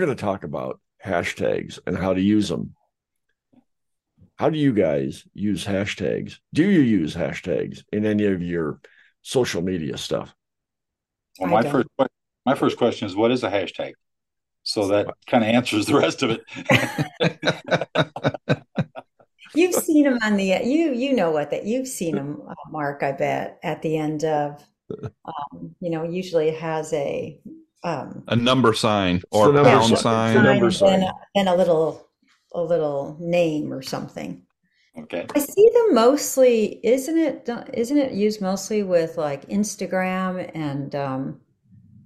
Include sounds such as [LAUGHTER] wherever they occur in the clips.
we're going to talk about hashtags and how to use them. How do you guys use hashtags? Do you use hashtags in any of your social media stuff? Well, my first my first question is, what is a hashtag? So that kind of answers the rest of it. [LAUGHS] you've seen them on the you you know what that you've seen them, uh, Mark. I bet at the end of [LAUGHS] um, you know usually it has a um, a number sign or a pound sign, sign, number sign. And, and a little a little name or something. Okay. I see them mostly. Isn't it? Isn't it used mostly with like Instagram and um,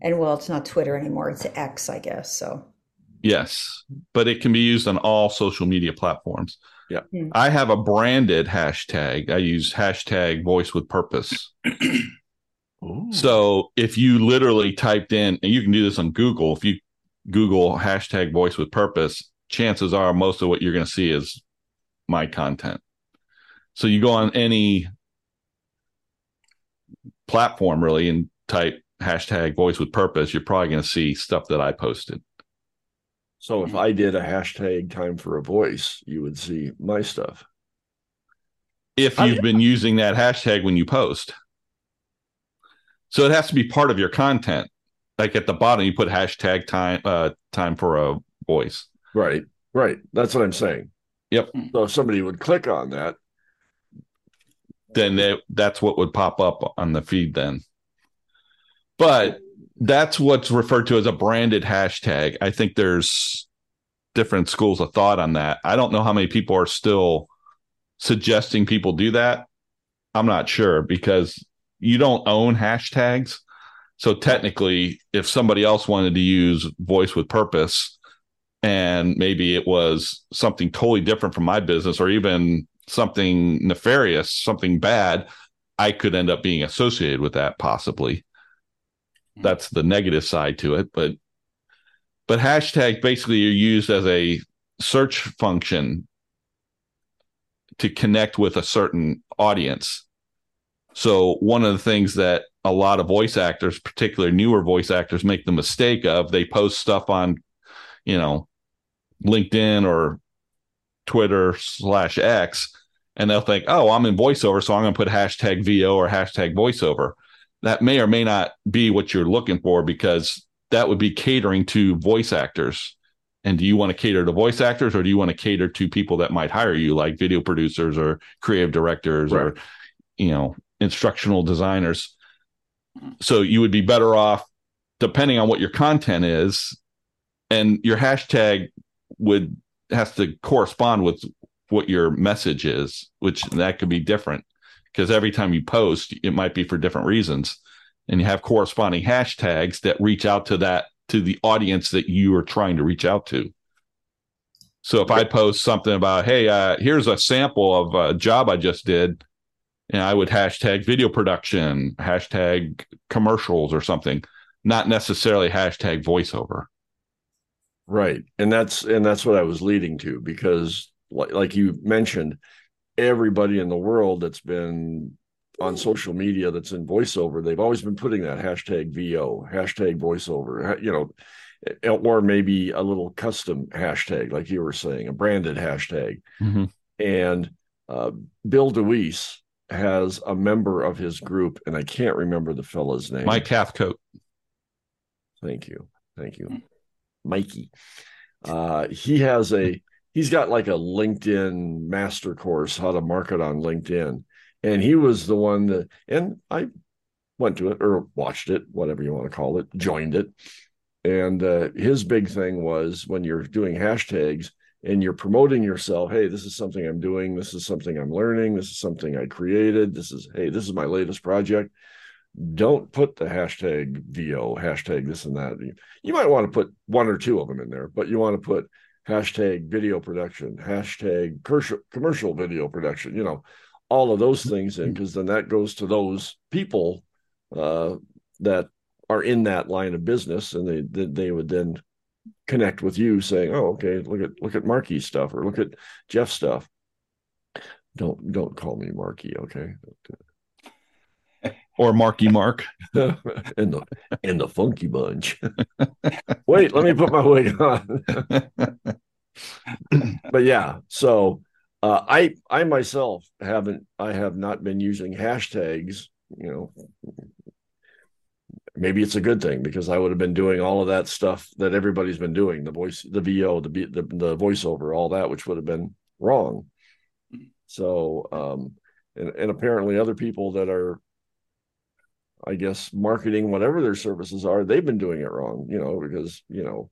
and well, it's not Twitter anymore. It's X, I guess. So. Yes, but it can be used on all social media platforms. Yeah. Hmm. I have a branded hashtag. I use hashtag voice with purpose. [CLEARS THROAT] so if you literally typed in, and you can do this on Google, if you Google hashtag voice with purpose, chances are most of what you're going to see is my content. So you go on any platform really and type hashtag voice with purpose, you're probably going to see stuff that I posted. So if I did a hashtag time for a voice, you would see my stuff. If you've been using that hashtag when you post. So it has to be part of your content. Like at the bottom, you put hashtag time uh, time for a voice. Right. Right. That's what I'm saying. Yep. So if somebody would click on that, then they, that's what would pop up on the feed then. But that's what's referred to as a branded hashtag. I think there's different schools of thought on that. I don't know how many people are still suggesting people do that. I'm not sure because you don't own hashtags. So technically, if somebody else wanted to use voice with purpose and maybe it was something totally different from my business or even something nefarious, something bad, I could end up being associated with that possibly that's the negative side to it but but hashtags basically are used as a search function to connect with a certain audience so one of the things that a lot of voice actors particularly newer voice actors make the mistake of they post stuff on you know linkedin or twitter slash x and they'll think oh i'm in voiceover so i'm going to put hashtag vo or hashtag voiceover that may or may not be what you're looking for because that would be catering to voice actors. And do you want to cater to voice actors or do you want to cater to people that might hire you, like video producers or creative directors right. or, you know, instructional designers? So you would be better off, depending on what your content is, and your hashtag would has to correspond with what your message is, which that could be different because every time you post, it might be for different reasons. And you have corresponding hashtags that reach out to that to the audience that you are trying to reach out to. So if I post something about, hey, uh, here's a sample of a job I just did, and I would hashtag video production, hashtag commercials or something, not necessarily hashtag voiceover. Right. And that's and that's what I was leading to because like, like you mentioned, everybody in the world that's been on social media that's in voiceover, they've always been putting that hashtag VO, hashtag voiceover, you know, or maybe a little custom hashtag, like you were saying, a branded hashtag. Mm-hmm. And uh, Bill DeWeese has a member of his group, and I can't remember the fellow's name. Mike Cathcote. Thank you. Thank you. Mikey. Uh, he has a he's got like a LinkedIn master course how to market on LinkedIn. And he was the one that, and I went to it or watched it, whatever you want to call it, joined it. And uh, his big thing was when you're doing hashtags and you're promoting yourself, hey, this is something I'm doing, this is something I'm learning, this is something I created, this is, hey, this is my latest project. Don't put the hashtag VO, hashtag this and that. You might want to put one or two of them in there, but you want to put hashtag video production, hashtag commercial video production, you know, all of those things in, because then that goes to those people uh, that are in that line of business and they, they would then connect with you saying, oh, okay, look at, look at Marky's stuff or look at Jeff stuff. Don't, don't call me Marky. Okay. or Marky Mark. [LAUGHS] and the and the funky bunch. [LAUGHS] Wait, let me put my wig on. [LAUGHS] but yeah, so uh, I I myself haven't I have not been using hashtags. You know, maybe it's a good thing because I would have been doing all of that stuff that everybody's been doing the voice, the VO, the the, the voiceover, all that, which would have been wrong. So, um, and, and apparently other people that are I guess marketing whatever their services are, they've been doing it wrong, you know, because, you know,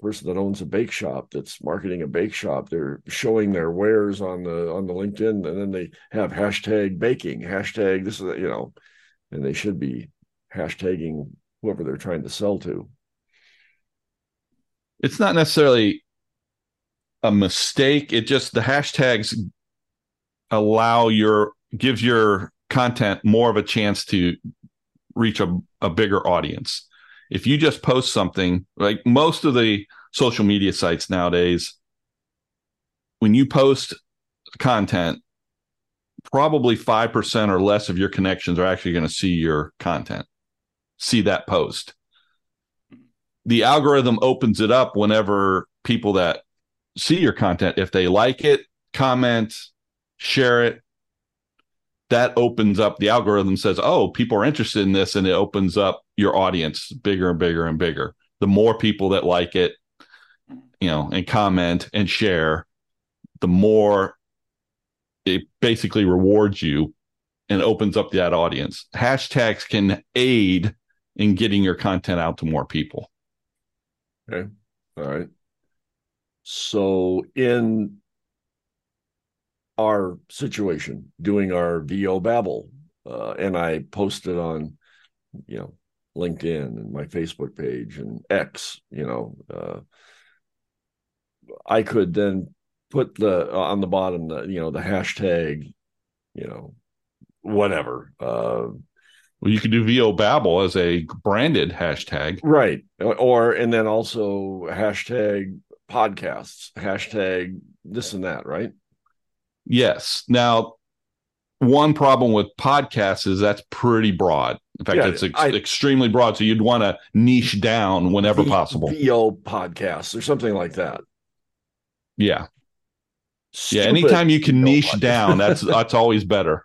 person that owns a bake shop that's marketing a bake shop, they're showing their wares on the on the LinkedIn and then they have hashtag baking, hashtag this is you know, and they should be hashtagging whoever they're trying to sell to. It's not necessarily a mistake. It just the hashtags allow your gives your content more of a chance to reach a, a bigger audience. If you just post something like most of the social media sites nowadays, when you post content, probably 5% or less of your connections are actually going to see your content, see that post. The algorithm opens it up whenever people that see your content, if they like it, comment, share it, that opens up the algorithm says, oh, people are interested in this, and it opens up your audience bigger and bigger and bigger. The more people that like it, you know, and comment and share, the more it basically rewards you and opens up that audience. Hashtags can aid in getting your content out to more people. Okay. All right. So in our situation doing our VO Babble, uh, and I posted on, you know, LinkedIn and my Facebook page and X, you know, uh, I could then put the uh, on the bottom the you know the hashtag, you know, whatever. Uh, well, you could do VO Babble as a branded hashtag, right? Or and then also hashtag podcasts, hashtag this and that, right? Yes. Now, one problem with podcasts is that's pretty broad. In fact, yeah, it's ex- I, extremely broad. So you'd want to niche down whenever v- possible. VO podcasts or something like that. Yeah. Stupid yeah. Anytime you can niche down, that's [LAUGHS] that's always better.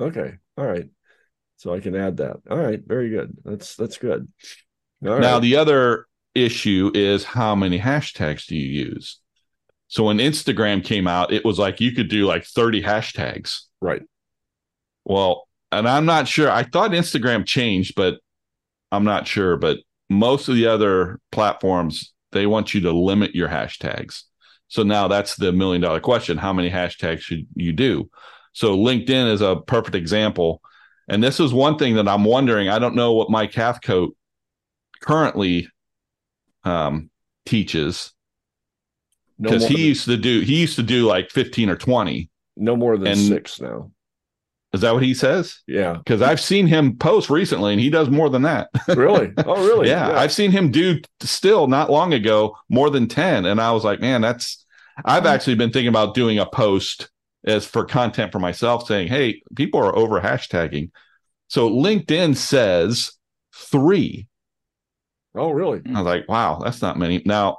Okay. All right. So I can add that. All right. Very good. That's that's good. All now right. the other issue is how many hashtags do you use? So when Instagram came out, it was like you could do like 30 hashtags. Right. Well, and I'm not sure. I thought Instagram changed, but I'm not sure. But most of the other platforms, they want you to limit your hashtags. So now that's the million dollar question. How many hashtags should you do? So LinkedIn is a perfect example. And this is one thing that I'm wondering. I don't know what Mike Cathcote currently um, teaches. Because no he used to do he used to do like 15 or 20 no more than and, six now. Is that what he says? Yeah. Because i've seen him post recently and he does more than that. [LAUGHS] Really? Oh really? Yeah, yeah, i've seen him do still not long ago more than 10 and i was like man that's i've mm-hmm. actually been thinking about doing a post as for content for myself saying hey people are over hashtagging so linkedin says three Oh, really? Hmm. I was like, wow, that's not many. Now,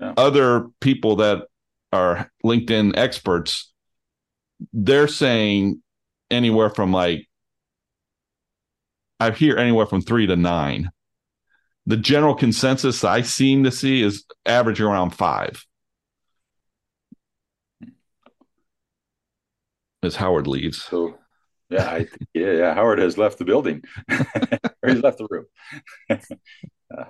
yeah. other people that are LinkedIn experts, they're saying anywhere from like, I hear anywhere from three to nine. The general consensus I seem to see is averaging around five. As Howard leaves. So, yeah, I, yeah, yeah. Howard has left the building, [LAUGHS] or he's left the room. [LAUGHS] uh,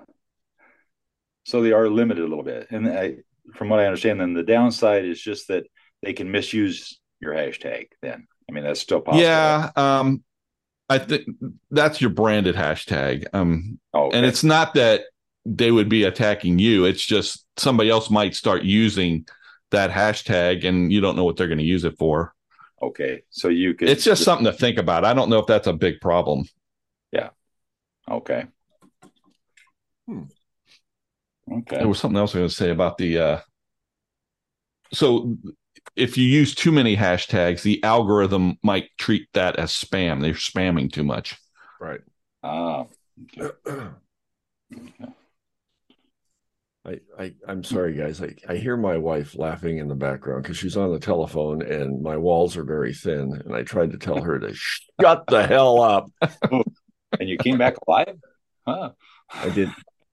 so they are limited a little bit, and I, from what I understand, then the downside is just that they can misuse your hashtag. Then, I mean, that's still possible. Yeah, um, I think that's your branded hashtag. Um, oh, okay. and it's not that they would be attacking you. It's just somebody else might start using that hashtag, and you don't know what they're going to use it for. Okay, so you could. It's just something to think about. I don't know if that's a big problem. Yeah. Okay. Hmm. Okay. There was something else I was going to say about the. Uh, so if you use too many hashtags, the algorithm might treat that as spam. They're spamming too much. Right. Ah, [CLEARS THROAT] I, I I'm sorry guys. I, I hear my wife laughing in the background because she's on the telephone and my walls are very thin and I tried to tell her to shut the hell up. [LAUGHS] and you came back alive? Huh. I did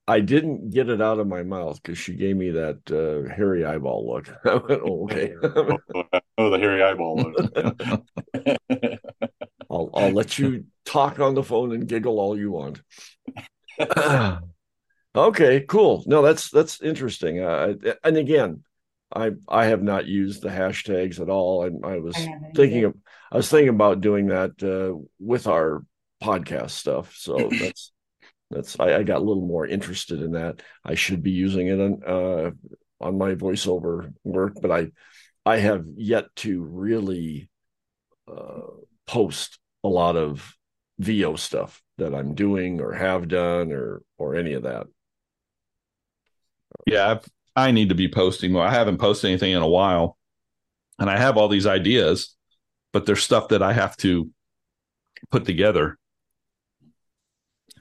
I didn't get it out of my mouth because she gave me that uh, hairy eyeball look. [LAUGHS] I went, okay. oh, the hairy eyeball look. [LAUGHS] I'll I'll let you talk on the phone and giggle all you want. Okay, cool. No, that's that's interesting. Uh, and again, I I have not used the hashtags at all, and I was I thinking of I was thinking about doing that uh, with our podcast stuff. So [LAUGHS] that's that's I, I got a little more interested in that. I should be using it on uh, on my voiceover work, but I I have yet to really uh, post a lot of VO stuff that I'm doing or have done or or any of that. Yeah, I've, I need to be posting more. I haven't posted anything in a while, and I have all these ideas, but there's stuff that I have to put together.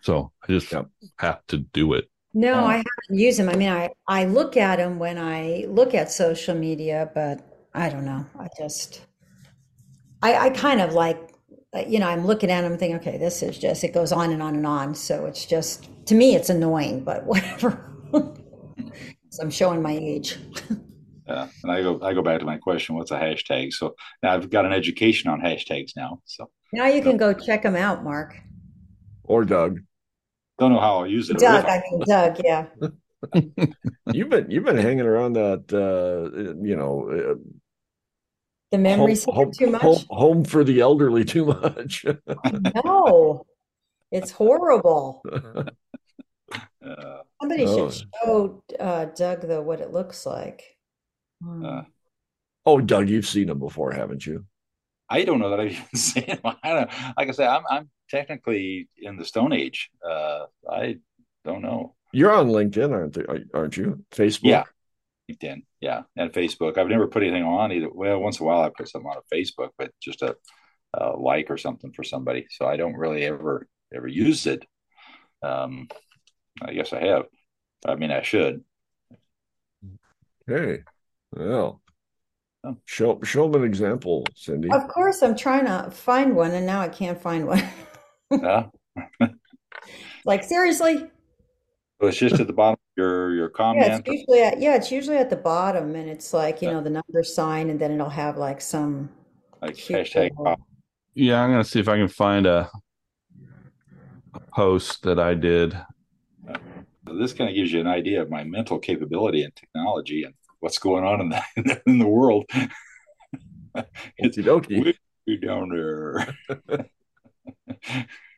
So I just Yep. have to do it. No, Oh. I haven't used them. I mean, I, I look at them when I look at social media, but I don't know. I just, I, I kind of like, uh, you know, I'm looking at them thinking, okay, this is just, it goes on and on and on. So it's just, to me, it's annoying, but [LAUGHS] whatever. [LAUGHS] So I'm showing my age. [LAUGHS] Yeah, and I go I go back to my question, what's a hashtag? So now I've got an education on hashtags now. So Now you can go check them out, Mark. Or Doug, don't know how I'll use it. Doug, I- I mean, Doug, yeah. [LAUGHS] you've been you've been hanging around that uh, you know The uh, memory home, home, too much? home home for the elderly too much. No, it's horrible. Uh, Somebody Oh. should show uh, Doug though what it looks like. Hmm. uh, oh, Doug, you've seen him before, haven't you? I don't know that I've [LAUGHS] even seen him. I don't, like I say, I'm I'm technically in the Stone Age. Uh, I don't know. You're on LinkedIn, aren't they, aren't you? Facebook. Yeah. LinkedIn, yeah, and Facebook. I've never put anything on either. Well, once in a while I put something on a Facebook, but just a, a like or something for somebody. So I don't really ever ever use it. Um, I guess I have. I mean, I should. Hey, well, Oh. show show him an example, Cindy. Of course, I'm trying to find one, and now I can't find one. [LAUGHS] Like seriously? so it's just at the bottom of your your Yeah, comment. it's usually at yeah, it's usually at the bottom, and it's like you know the number sign, and then it'll have like some like hashtag little- Yeah, I'm gonna see if I can find a, a post that I did. This kind of gives you an idea of my mental capability and technology and what's going on in the [LAUGHS] in the world. [LAUGHS] it's way down there, [LAUGHS]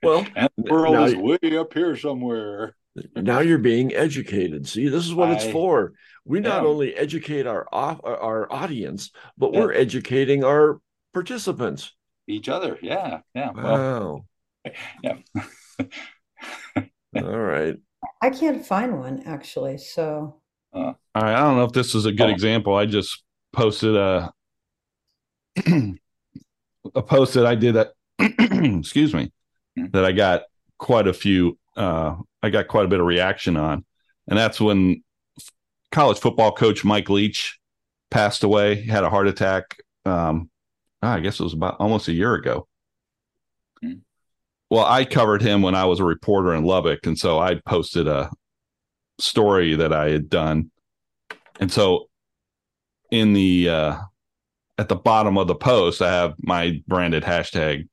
Well, and the world is way up here somewhere. now you're being educated. See, this is what it's for. We not Yeah. only educate our our audience, but Yeah. we're educating our participants. Each other, yeah, yeah. Well, Wow. yeah. All right. I can't find one actually. So All right, I don't know if this is a good Oh. example. I just posted a [CLEARS THROAT] a post that I did that [CLEARS THROAT] excuse me Hmm. that I got quite a few uh I got quite a bit of reaction on. And that's when f- college football coach Mike Leach passed away, He had a heart attack um I guess it was about almost a year ago. Well, I covered him when I was a reporter in Lubbock and so I posted a story that I had done and so in the uh at the bottom of the post, I have my branded hashtag,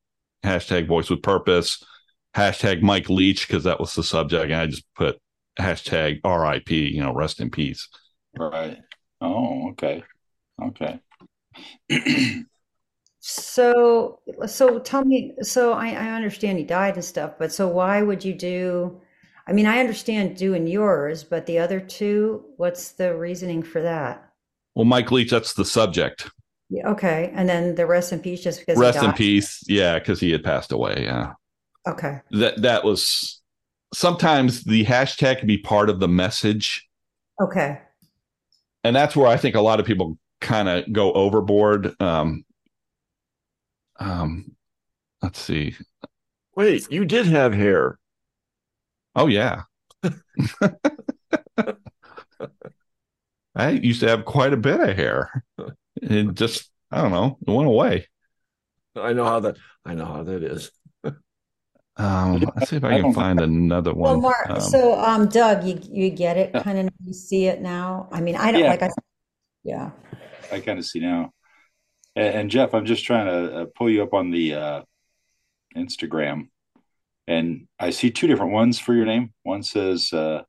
hashtag voice with purpose, hashtag Mike Leach, because that was the subject. And I just put hashtag RIP, you know, rest in peace. Right. Oh, okay. Okay. [CLEARS THROAT] so so tell me. So I, I understand he died and stuff, but so why would you do? I mean, I understand doing yours, but the other two, what's the reasoning for that? Well, Mike Leach, that's the subject. Yeah, okay, and then the rest in peace, just because he Rest in peace. Yeah, because he had passed away. Yeah. Okay, That that was sometimes the hashtag can be part of the message. okay, And that's where I think a lot of people kind of go overboard. Um, um, let's see. Wait, you did have hair. Oh yeah. [LAUGHS] I used to have quite a bit of hair. It just I don't know, it went away. I know how that. I know how that is. Um, [LAUGHS] let's see if I I can don't- find another one. Well, one. Mark, Um, so um, Doug, you you get it, Yeah. kind of you see it now. I mean, I don't Yeah. like I, yeah. I kind of see now. And, and Jeff, I'm just trying to uh, pull you up on the uh, Instagram, and I see two different ones for your name. One says uh,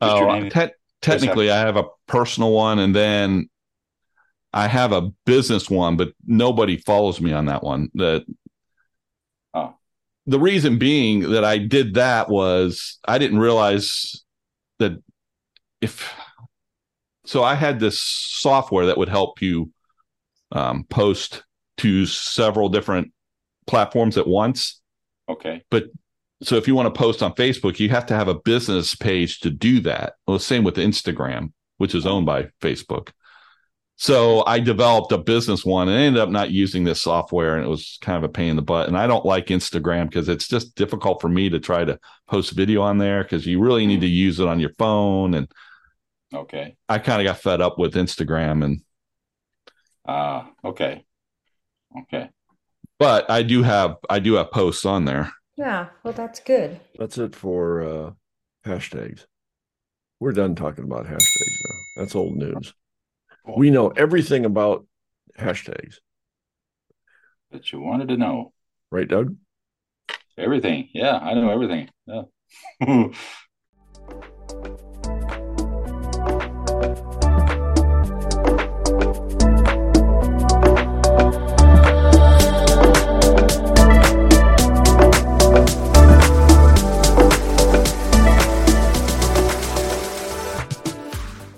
oh, name. te- technically, I have a personal one, and then I have a business one, but nobody follows me on that one. That Oh. the reason being that I did that was I didn't realize that if so, I had this software that would help you um, post to several different platforms at once. Okay. But so if you want to post on Facebook, you have to have a business page to do that. Well, same with Instagram, which is owned by Facebook. So I developed a business one and ended up not using this software, and it was kind of a pain in the butt. And I don't like Instagram because it's just difficult for me to try to post video on there because you really need to use it on your phone. And Okay. I kind of got fed up with Instagram, and Ah. okay. Okay. but I do have I do have posts on there. Yeah, well, that's good. That's it for uh, hashtags. We're done talking about hashtags now. That's old news. Cool. We know everything about hashtags, That you wanted to know right, Doug? everything. Yeah, I know everything. Yeah. [LAUGHS]